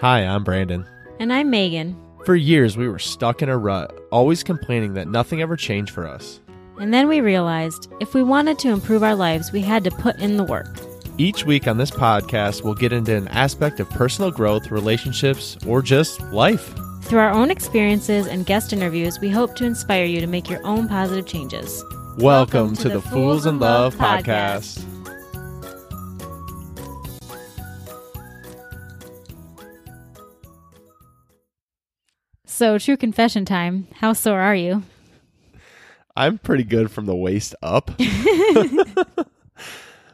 Hi, I'm Brandon. And I'm Megan. For years, we were stuck in a rut, always complaining that nothing ever changed for us. And then we realized if we wanted to improve our lives, we had to put in the work. Each week on this podcast, we'll get into an aspect of personal growth, relationships, or just life. Through our own experiences and guest interviews, we hope to inspire you to make your own positive changes. Welcome, Welcome to, to, the Fools in Love, Love podcast. podcast. So, true confession time. How sore are you? I'm pretty good from the waist up.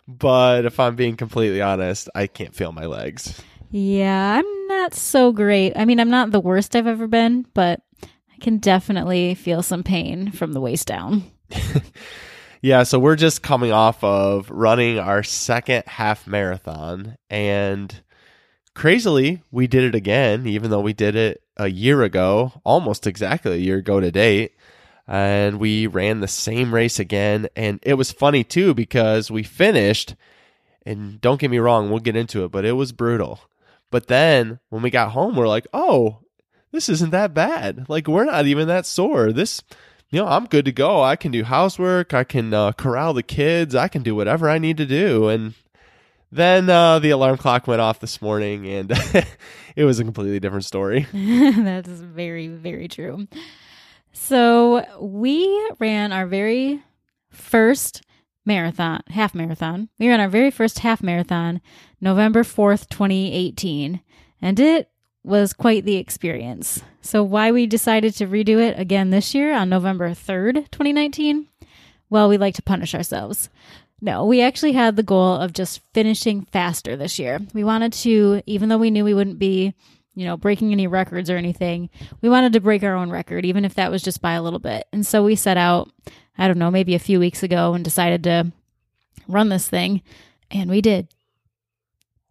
but if I'm being completely honest, I can't feel my legs. Yeah, I'm not so great. I mean, I'm not the worst I've ever been, but I can definitely feel some pain from the waist down. yeah, so we're just coming off of running our second half marathon and crazily, we did it again even though we did it a year ago, almost exactly a year ago to date. And we ran the same race again. And it was funny too because we finished, and don't get me wrong, we'll get into it, but it was brutal. But then when we got home, we're like, oh, this isn't that bad. Like, we're not even that sore. This, you know, I'm good to go. I can do housework. I can uh, corral the kids. I can do whatever I need to do. And then uh, the alarm clock went off this morning, and it was a completely different story. That's very, very true. So we ran our very first marathon, half marathon. We ran our very first half marathon November 4th, 2018, and it was quite the experience. So, why we decided to redo it again this year on November 3rd, 2019? Well, we like to punish ourselves. No, we actually had the goal of just finishing faster this year. We wanted to, even though we knew we wouldn't be, you know, breaking any records or anything, we wanted to break our own record, even if that was just by a little bit. And so we set out, I don't know, maybe a few weeks ago and decided to run this thing. And we did.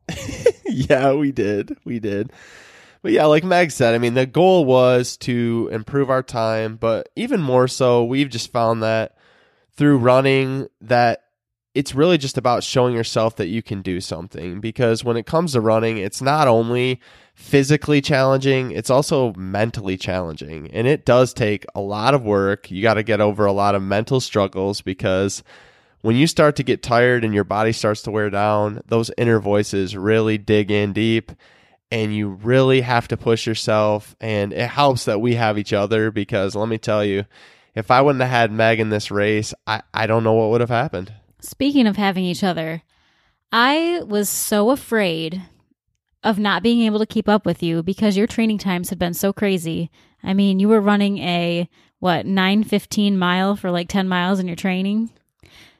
yeah, we did. We did. But yeah, like Meg said, I mean, the goal was to improve our time, but even more so, we've just found that through running that it's really just about showing yourself that you can do something because when it comes to running, it's not only physically challenging, it's also mentally challenging. And it does take a lot of work. You got to get over a lot of mental struggles because when you start to get tired and your body starts to wear down, those inner voices really dig in deep and you really have to push yourself. And it helps that we have each other because let me tell you, if I wouldn't have had Meg in this race, I, I don't know what would have happened. Speaking of having each other, I was so afraid of not being able to keep up with you because your training times had been so crazy. I mean, you were running a what, 915 mile for like 10 miles in your training?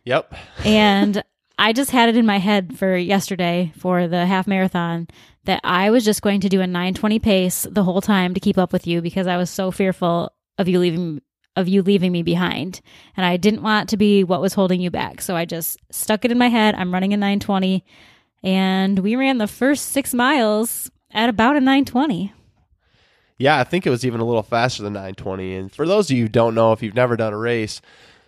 Yep. and I just had it in my head for yesterday for the half marathon that I was just going to do a 920 pace the whole time to keep up with you because I was so fearful of you leaving of you leaving me behind. And I didn't want to be what was holding you back. So I just stuck it in my head. I'm running a 920. And we ran the first six miles at about a 920. Yeah, I think it was even a little faster than 920. And for those of you who don't know, if you've never done a race,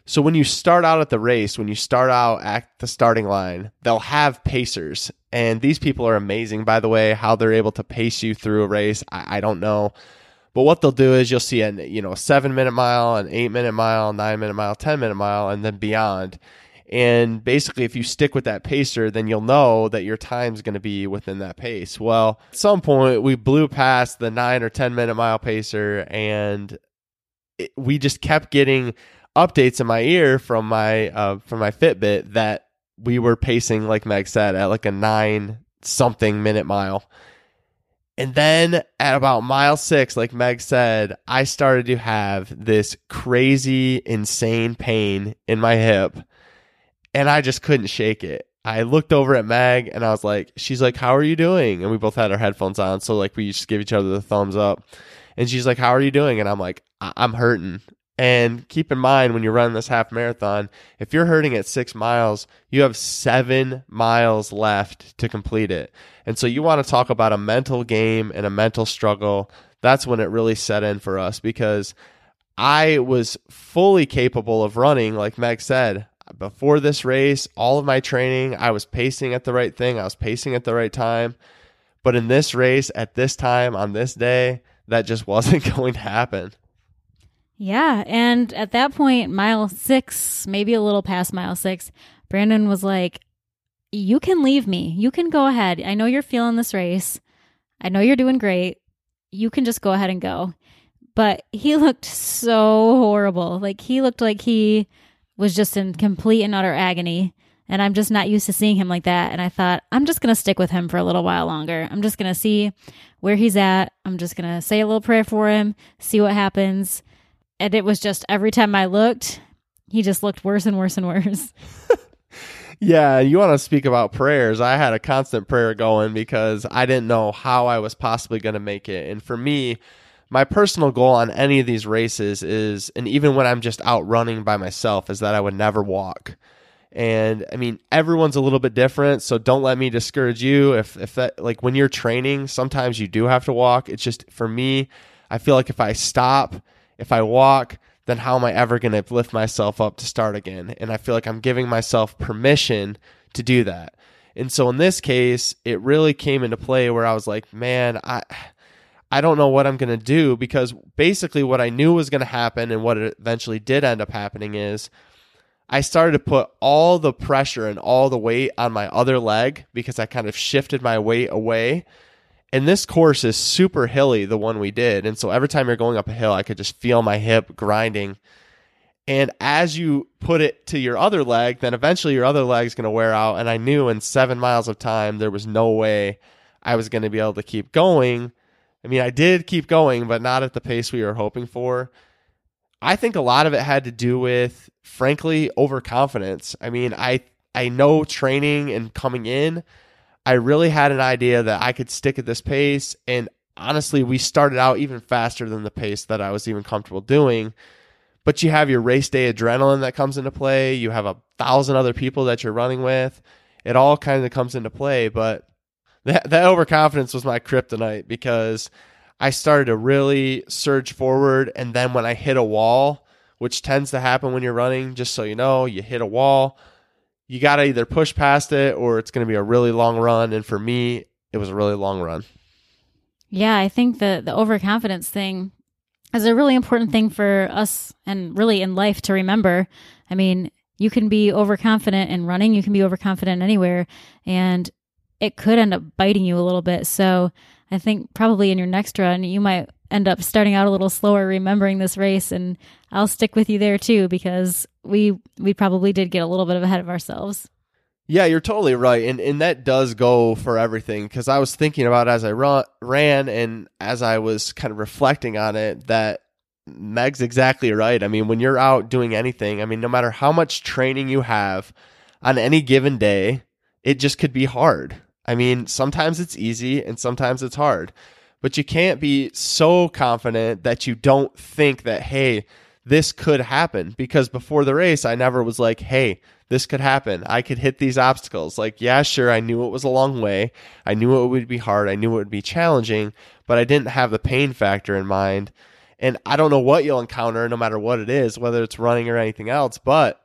so when you start out at the race, when you start out at the starting line, they'll have pacers. And these people are amazing, by the way, how they're able to pace you through a race. I, I don't know. But what they'll do is you'll see a you know a seven minute mile, an eight minute mile, nine minute mile, ten minute mile, and then beyond. And basically, if you stick with that pacer, then you'll know that your time's going to be within that pace. Well, at some point, we blew past the nine or 10 minute mile pacer, and it, we just kept getting updates in my ear from my uh, from my Fitbit that we were pacing, like Meg said, at like a nine something minute mile. And then at about mile six, like Meg said, I started to have this crazy, insane pain in my hip. And I just couldn't shake it. I looked over at Meg and I was like, she's like, how are you doing? And we both had our headphones on. So like we just give each other the thumbs up. And she's like, how are you doing? And I'm like, I- I'm hurting. And keep in mind when you're running this half marathon, if you're hurting at six miles, you have seven miles left to complete it. And so you want to talk about a mental game and a mental struggle. That's when it really set in for us because I was fully capable of running, like Meg said. Before this race, all of my training, I was pacing at the right thing, I was pacing at the right time. But in this race, at this time, on this day, that just wasn't going to happen. Yeah. And at that point, mile six, maybe a little past mile six, Brandon was like, You can leave me. You can go ahead. I know you're feeling this race. I know you're doing great. You can just go ahead and go. But he looked so horrible. Like he looked like he was just in complete and utter agony. And I'm just not used to seeing him like that. And I thought, I'm just going to stick with him for a little while longer. I'm just going to see where he's at. I'm just going to say a little prayer for him, see what happens. And it was just every time I looked, he just looked worse and worse and worse. Yeah, you want to speak about prayers. I had a constant prayer going because I didn't know how I was possibly going to make it. And for me, my personal goal on any of these races is, and even when I'm just out running by myself, is that I would never walk. And I mean, everyone's a little bit different, so don't let me discourage you. If if that like when you're training, sometimes you do have to walk. It's just for me, I feel like if I stop, if I walk, then how am I ever going to lift myself up to start again? And I feel like I'm giving myself permission to do that. And so in this case, it really came into play where I was like, man, I I don't know what I'm going to do because basically what I knew was going to happen and what it eventually did end up happening is I started to put all the pressure and all the weight on my other leg because I kind of shifted my weight away. And this course is super hilly, the one we did. And so every time you're going up a hill, I could just feel my hip grinding. And as you put it to your other leg, then eventually your other leg's going to wear out. And I knew in seven miles of time, there was no way I was going to be able to keep going. I mean, I did keep going, but not at the pace we were hoping for. I think a lot of it had to do with, frankly, overconfidence. I mean, I I know training and coming in, I really had an idea that I could stick at this pace. And honestly, we started out even faster than the pace that I was even comfortable doing. But you have your race day adrenaline that comes into play. You have a thousand other people that you're running with. It all kind of comes into play. But that, that overconfidence was my kryptonite because I started to really surge forward. And then when I hit a wall, which tends to happen when you're running, just so you know, you hit a wall, you got to either push past it or it's going to be a really long run. And for me, it was a really long run. Yeah, I think the the overconfidence thing is a really important thing for us and really in life to remember. I mean, you can be overconfident in running, you can be overconfident anywhere, and it could end up biting you a little bit. So I think probably in your next run, you might end up starting out a little slower, remembering this race, and I'll stick with you there too because we we probably did get a little bit of ahead of ourselves. Yeah, you're totally right, and and that does go for everything because I was thinking about as I run, ran and as I was kind of reflecting on it that Meg's exactly right. I mean, when you're out doing anything, I mean, no matter how much training you have on any given day, it just could be hard. I mean, sometimes it's easy and sometimes it's hard, but you can't be so confident that you don't think that, hey, this could happen. Because before the race, I never was like, hey, this could happen. I could hit these obstacles. Like, yeah, sure, I knew it was a long way. I knew it would be hard. I knew it would be challenging, but I didn't have the pain factor in mind. And I don't know what you'll encounter, no matter what it is, whether it's running or anything else, but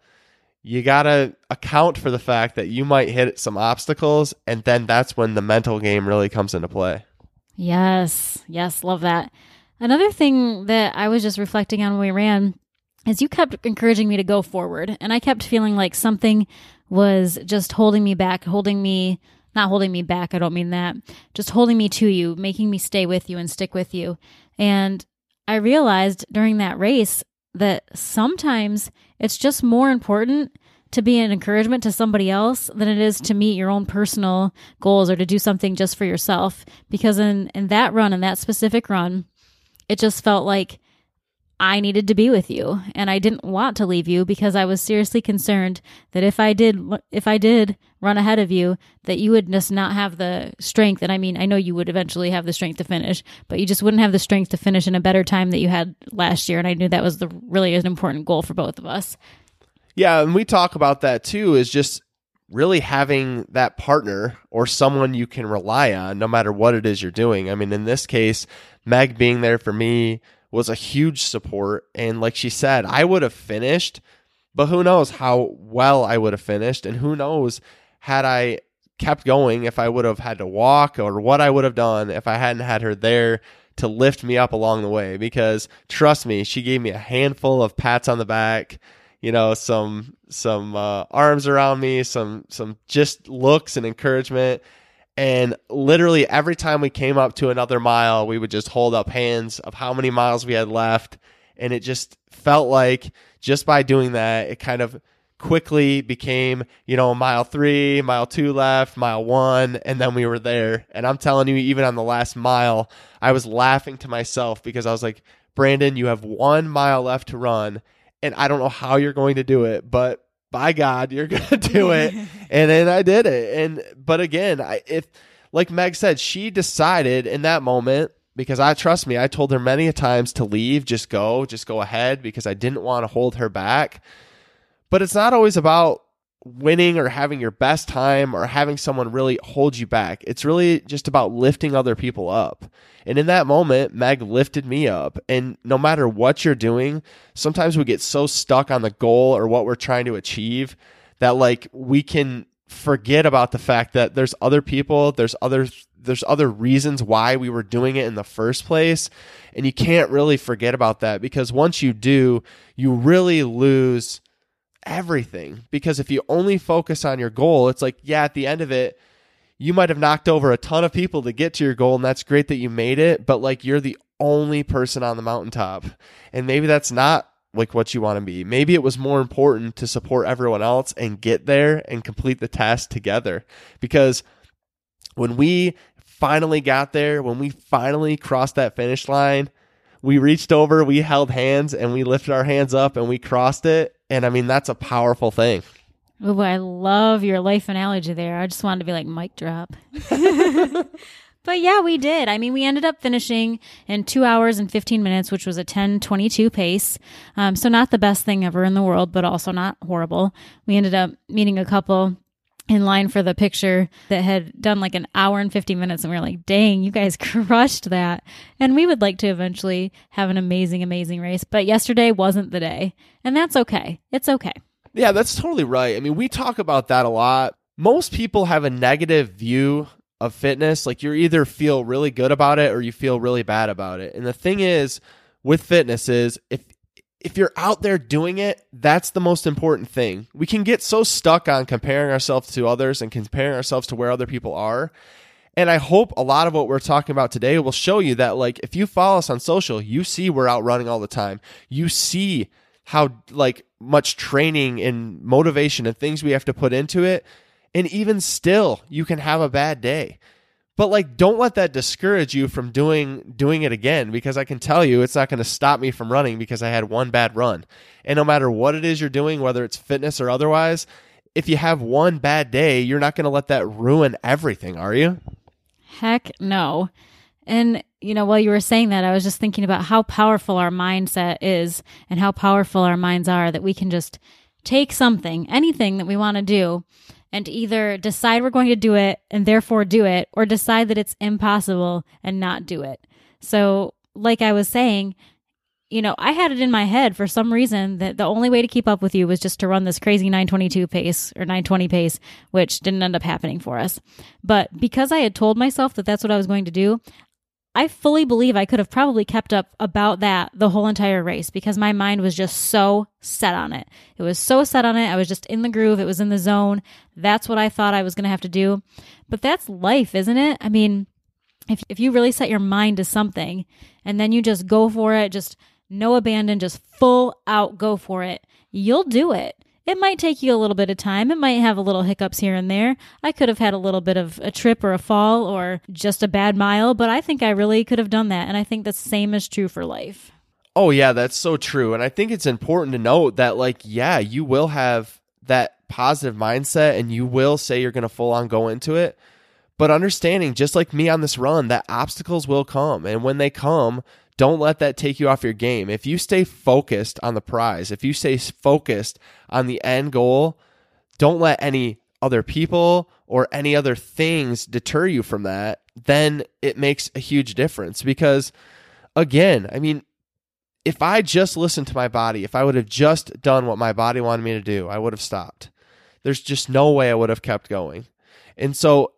you got to account for the fact that you might hit some obstacles and then that's when the mental game really comes into play. Yes. Yes, love that. Another thing that I was just reflecting on when we ran is you kept encouraging me to go forward and I kept feeling like something was just holding me back, holding me not holding me back, I don't mean that. Just holding me to you, making me stay with you and stick with you. And I realized during that race that sometimes it's just more important to be an encouragement to somebody else than it is to meet your own personal goals or to do something just for yourself. Because in, in that run, in that specific run, it just felt like I needed to be with you and I didn't want to leave you because I was seriously concerned that if I did if I did run ahead of you that you would just not have the strength and I mean I know you would eventually have the strength to finish but you just wouldn't have the strength to finish in a better time that you had last year and I knew that was the really an important goal for both of us. Yeah, and we talk about that too is just really having that partner or someone you can rely on no matter what it is you're doing. I mean in this case Meg being there for me was a huge support. And like she said, I would have finished, but who knows how well I would have finished. And who knows had I kept going if I would have had to walk or what I would have done if I hadn't had her there to lift me up along the way because trust me, she gave me a handful of pats on the back, you know, some some uh, arms around me, some some just looks and encouragement. And literally every time we came up to another mile, we would just hold up hands of how many miles we had left. And it just felt like just by doing that, it kind of quickly became, you know, mile three, mile two left, mile one, and then we were there. And I'm telling you, even on the last mile, I was laughing to myself because I was like, Brandon, you have one mile left to run, and I don't know how you're going to do it, but by God, you're to do it. and then I did it. And, but again, I, if, like Meg said, she decided in that moment, because I trust me, I told her many a times to leave, just go, just go ahead because I didn't want to hold her back. But it's not always about winning or having your best time or having someone really hold you back. It's really just about lifting other people up. And in that moment, Meg lifted me up. And no matter what you're doing, sometimes we get so stuck on the goal or what we're trying to achieve that like we can forget about the fact that there's other people, there's other there's other reasons why we were doing it in the first place. And you can't really forget about that because once you do, you really lose everything. Because if you only focus on your goal, it's like, yeah, at the end of it, you might have knocked over a ton of people to get to your goal, and that's great that you made it, but like you're the only person on the mountaintop. And maybe that's not like what you want to be. Maybe it was more important to support everyone else and get there and complete the task together. Because when we finally got there, when we finally crossed that finish line, we reached over, we held hands, and we lifted our hands up and we crossed it. And I mean, that's a powerful thing. Oh, I love your life analogy there. I just wanted to be like mic drop. but yeah, we did. I mean, we ended up finishing in two hours and 15 minutes, which was a 1022 pace. Um, so not the best thing ever in the world, but also not horrible. We ended up meeting a couple in line for the picture that had done like an hour and 50 minutes and we were like dang you guys crushed that. And we would like to eventually have an amazing amazing race but yesterday wasn't the day and that's okay. It's okay. Yeah that's totally right. I mean we talk about that a lot. Most people have a negative view of fitness like you either feel really good about it or you feel really bad about it. And the thing is with fitness is if if you're out there doing it, that's the most important thing. We can get so stuck on comparing ourselves to others and comparing ourselves to where other people are. And I hope a lot of what we're talking about today will show you that, like, if you follow us on social, you see we're out running all the time. You see how, like, much training and motivation and things we have to put into it. And even still, you can have a bad day but like don't let that discourage you from doing doing it again because i can tell you it's not going to stop me from running because i had one bad run. And no matter what it is you're doing whether it's fitness or otherwise if you have one bad day you're not going to let that ruin everything are you? Heck no. And you know while you were saying that i was just thinking about how powerful our mindset is and how powerful our minds are that we can just take something anything that we want to do and either decide we're going to do it and therefore do it, or decide that it's impossible and not do it. So, like I was saying, you know, I had it in my head for some reason that the only way to keep up with you was just to run this crazy 922 pace or 920 pace, which didn't end up happening for us. But because I had told myself that that's what I was going to do, I fully believe I could have probably kept up about that the whole entire race because my mind was just so set on it. It was so set on it. I was just in the groove. It was in the zone. That's what I thought I was going to have to do. But that's life, isn't it? I mean, if, if you really set your mind to something and then you just go for it, just no abandon, just full out go for it, you'll do it. It might take you a little bit of time. It might have a little hiccups here and there. I could have had a little bit of a trip or a fall or just a bad mile, but I think I really could have done that. And I think the same is true for life. Oh, yeah, that's so true. And I think it's important to note that, like, yeah, you will have that positive mindset and you will say you're going to full on go into it. But understanding, just like me on this run, that obstacles will come. And when they come, don't let that take you off your game. If you stay focused on the prize, if you stay focused on the end goal, don't let any other people or any other things deter you from that, then it makes a huge difference. Because again, I mean, if I just listened to my body, if I would have just done what my body wanted me to do, I would have stopped. There's just no way I would have kept going. And so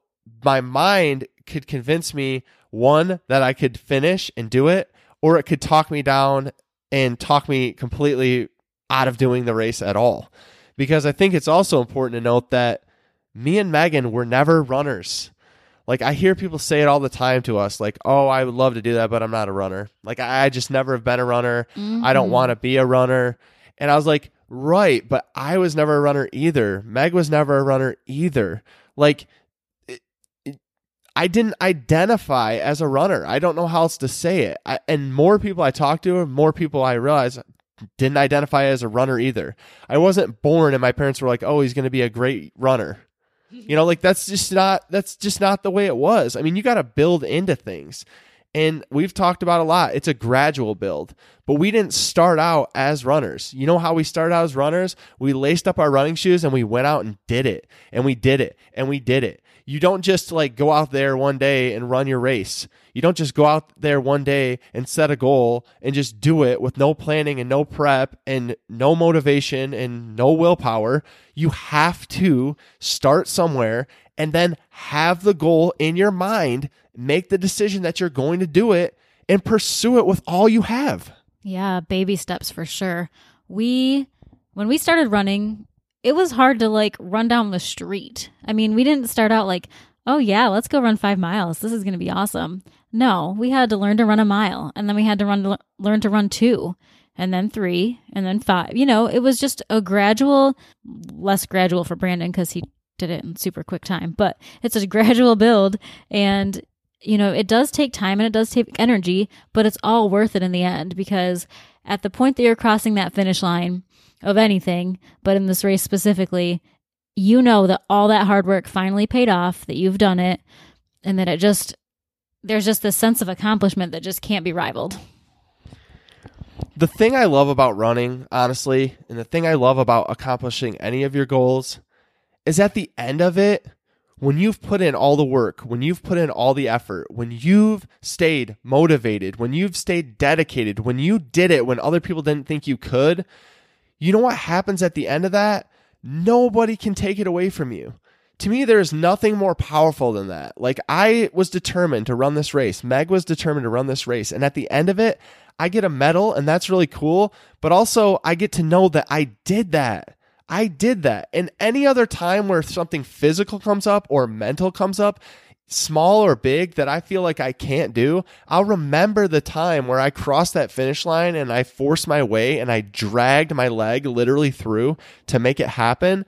my mind could convince me one that I could finish and do it, or it could talk me down and talk me completely out of doing the race at all. Because I think it's also important to note that me and Megan were never runners. Like I hear people say it all the time to us, like, "Oh, I would love to do that, but I'm not a runner. Like I just never have been a runner. I don't Mhm. want to be a runner." And I was like, "Right, but I was never a runner either. Meg was never a runner either. Like I didn't identify as a runner. I don't know how else to say it. I, and more people I talk to, more people I realize didn't identify as a runner either. I wasn't born and my parents were like, "Oh, he's going to be a great runner." You know, like that's just not that's just not the way it was. I mean, you got to build into things. And we've talked about a lot. It's a gradual build. But we didn't start out as runners. You know how we started out as runners? We laced up our running shoes and we went out and did it. And we did it. And we did it. You don't just like go out there one day and run your race. You don't just go out there one day and set a goal and just do it with no planning and no prep and no motivation and no willpower. You have to start somewhere and then have the goal in your mind, make the decision that you're going to do it and pursue it with all you have. Yeah, baby steps for sure. We, when we started running, it was hard to like run down the street. I mean, we didn't start out like, oh yeah, let's go run five miles. This is going to be awesome. No, we had to learn to run a mile and then we had to run, learn to run two and then three and then five. You know, it was just a gradual, less gradual for Brandon because he did it in super quick time, but it's a gradual build and you know, it does take time and it does take energy, but it's all worth it in the end because at the point that you're crossing that finish line of anything, but in this race specifically, you know that all that hard work finally paid off, that you've done it, and that it just, there's just this sense of accomplishment that just can't be rivaled. The thing I love about running, honestly, and the thing I love about accomplishing any of your goals is at the end of it, when you've put in all the work, when you've put in all the effort, when you've stayed motivated, when you've stayed dedicated, when you did it when other people didn't think you could, you know what happens at the end of that? Nobody can take it away from you. To me, there's nothing more powerful than that. Like, I was determined to run this race. Meg was determined to run this race. And at the end of it, I get a medal, and that's really cool. But also, I get to know that I did that. I did that. And any other time where something physical comes up or mental comes up, small or big, that I feel like I can't do, I'll remember the time where I crossed that finish line and I forced my way and I dragged my leg literally through to make it happen.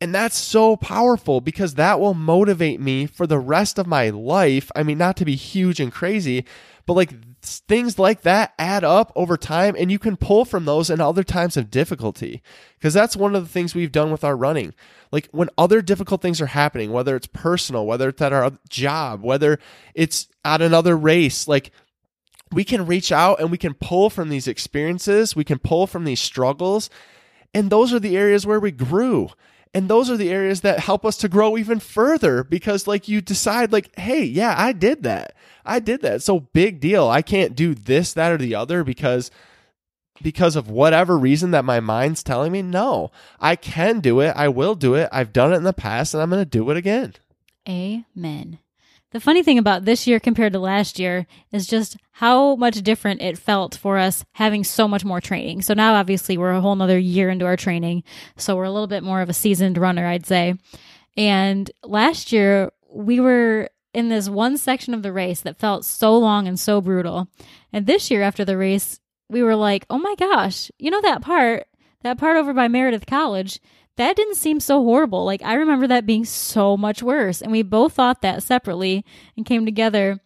And that's so powerful because that will motivate me for the rest of my life. I mean, not to be huge and crazy, but like things like that add up over time and you can pull from those in other times of difficulty. Because that's one of the things we've done with our running. Like when other difficult things are happening, whether it's personal, whether it's at our job, whether it's at another race, like we can reach out and we can pull from these experiences, we can pull from these struggles. And those are the areas where we grew. And those are the areas that help us to grow even further because, like, you decide, like, hey, yeah, I did that. I did that. So big deal. I can't do this, that, or the other because because of whatever reason that my mind's telling me no i can do it i will do it i've done it in the past and i'm going to do it again Amen. The funny thing about this year compared to last year is just how much different it felt for us having so much more training. So now obviously we're a whole nother year into our training. So we're a little bit more of a seasoned runner, I'd say. And last year we were in this one section of the race that felt so long and so brutal. And this year after the race, we were like, oh my gosh, you know that part, that part over by Meredith College, that didn't seem so horrible. Like I remember that being so much worse. And we both thought that separately and came together.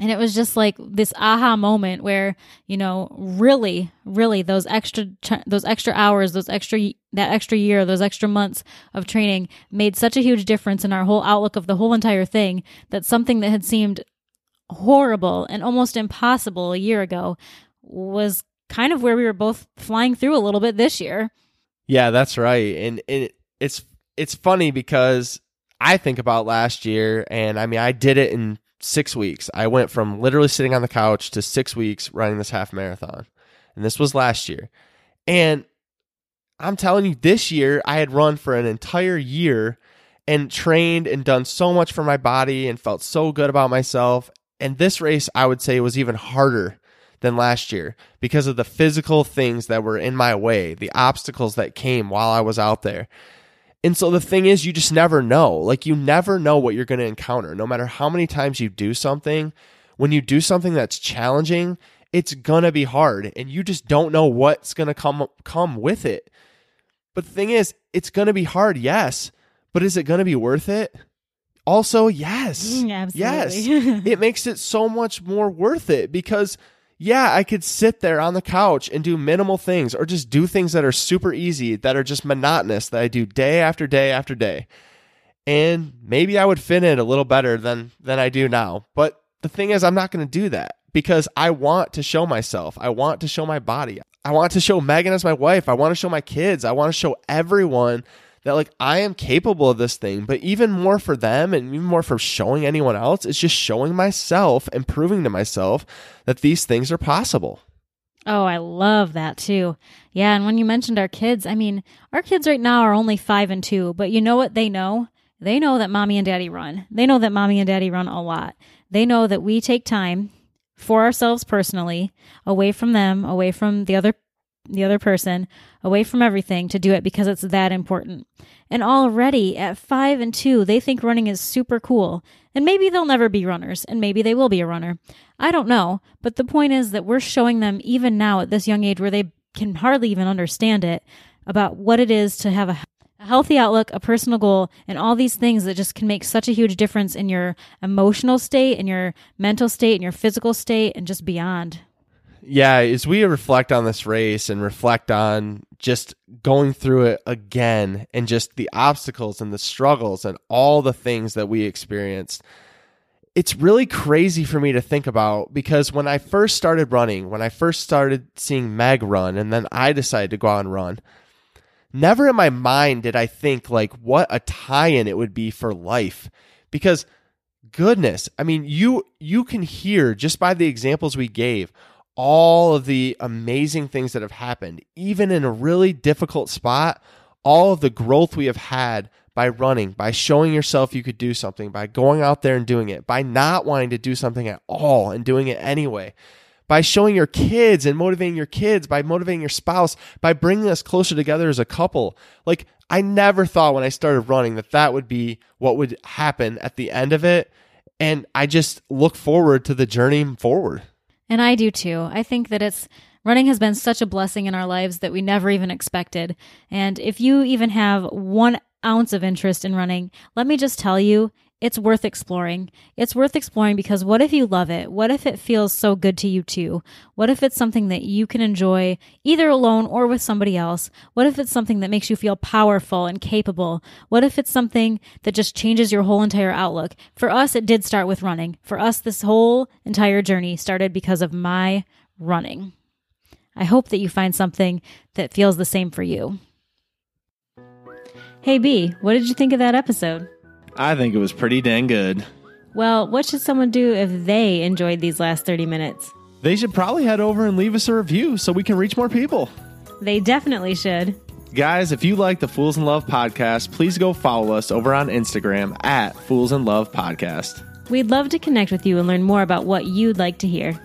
And it was just like this aha moment where, you know, really, really those extra, those extra hours, those extra, that extra year, those extra months of training made such a huge difference in our whole outlook of the whole entire thing that something that had seemed horrible and almost impossible a year ago was kind of where we were both flying through a little bit this year. Yeah, that's right. And it, it's it's funny because I think about last year and I mean I did it in 6 weeks. I went from literally sitting on the couch to 6 weeks running this half marathon. And this was last year. And I'm telling you this year I had run for an entire year and trained and done so much for my body and felt so good about myself. And this race, I would say, was even harder than last year because of the physical things that were in my way, the obstacles that came while I was out there. And so the thing is, you just never know. Like, you never know what you're going to encounter. No matter how many times you do something, when you do something that's challenging, it's going to be hard and you just don't know what's going to come come with it. But the thing is, it's going to be hard, yes, but is it going to be worth it? Also, yes. Mm, Yes. it makes it so much more worth it because yeah, I could sit there on the couch and do minimal things or just do things that are super easy that are just monotonous that I do day after day after day. And maybe I would fit in a little better than than I do now. But the thing is I'm not going to do that because I want to show myself. I want to show my body. I want to show Megan as my wife. I want to show my kids. I want to show everyone that like I am capable of this thing, but even more for them and even more for showing anyone else, it's just showing myself and proving to myself that these things are possible. Oh, I love that too. Yeah, and when you mentioned our kids, I mean, our kids right now are only five and two, but you know what they know? They know that mommy and daddy run. They know that mommy and daddy run a lot. They know that we take time for ourselves personally, away from them, away from the other the other person, away from everything to do it because it's that important. And already at five and two, they think running is super cool. And maybe they'll never be runners, and maybe they will be a runner. I don't know. But the point is that we're showing them, even now at this young age where they can hardly even understand it, about what it is to have a, a healthy outlook, a personal goal, and all these things that just can make such a huge difference in your emotional state, in your mental state, in your physical state, and just beyond. Yeah, as we reflect on this race and reflect on just going through it again and just the obstacles and the struggles and all the things that we experienced, it's really crazy for me to think about because when I first started running, when I first started seeing Meg run, and then I decided to go out and run, never in my mind did I think like what a tie-in it would be for life. Because goodness, I mean, you you can hear just by the examples we gave all of the amazing things that have happened, even in a really difficult spot, all of the growth we have had by running, by showing yourself you could do something, by going out there and doing it, by not wanting to do something at all and doing it anyway, by showing your kids and motivating your kids, by motivating your spouse, by bringing us closer together as a couple. Like, I never thought when I started running that that would be what would happen at the end of it. And I just look forward to the journey forward. And I do too. I think that it's running has been such a blessing in our lives that we never even expected. And if you even have one ounce of interest in running, let me just tell you, it's worth exploring. It's worth exploring because what if you love it? What if it feels so good to you too? What if it's something that you can enjoy either alone or with somebody else? What if it's something that makes you feel powerful and capable? What if it's something that just changes your whole entire outlook? For us, it did start with running. For us, this whole entire journey started because of my running. I hope that you find something that feels the same for you. Hey B, what did you think of that episode? I think it was pretty dang good. Well, what should someone do if they enjoyed these last 30 minutes? They should probably head over and leave us a review so we can reach more people. They definitely should. Guys, if you like the Fools in Love podcast, please go follow us over on Instagram at Fools in Love Podcast. We'd love to connect with you and learn more about what you'd like to hear.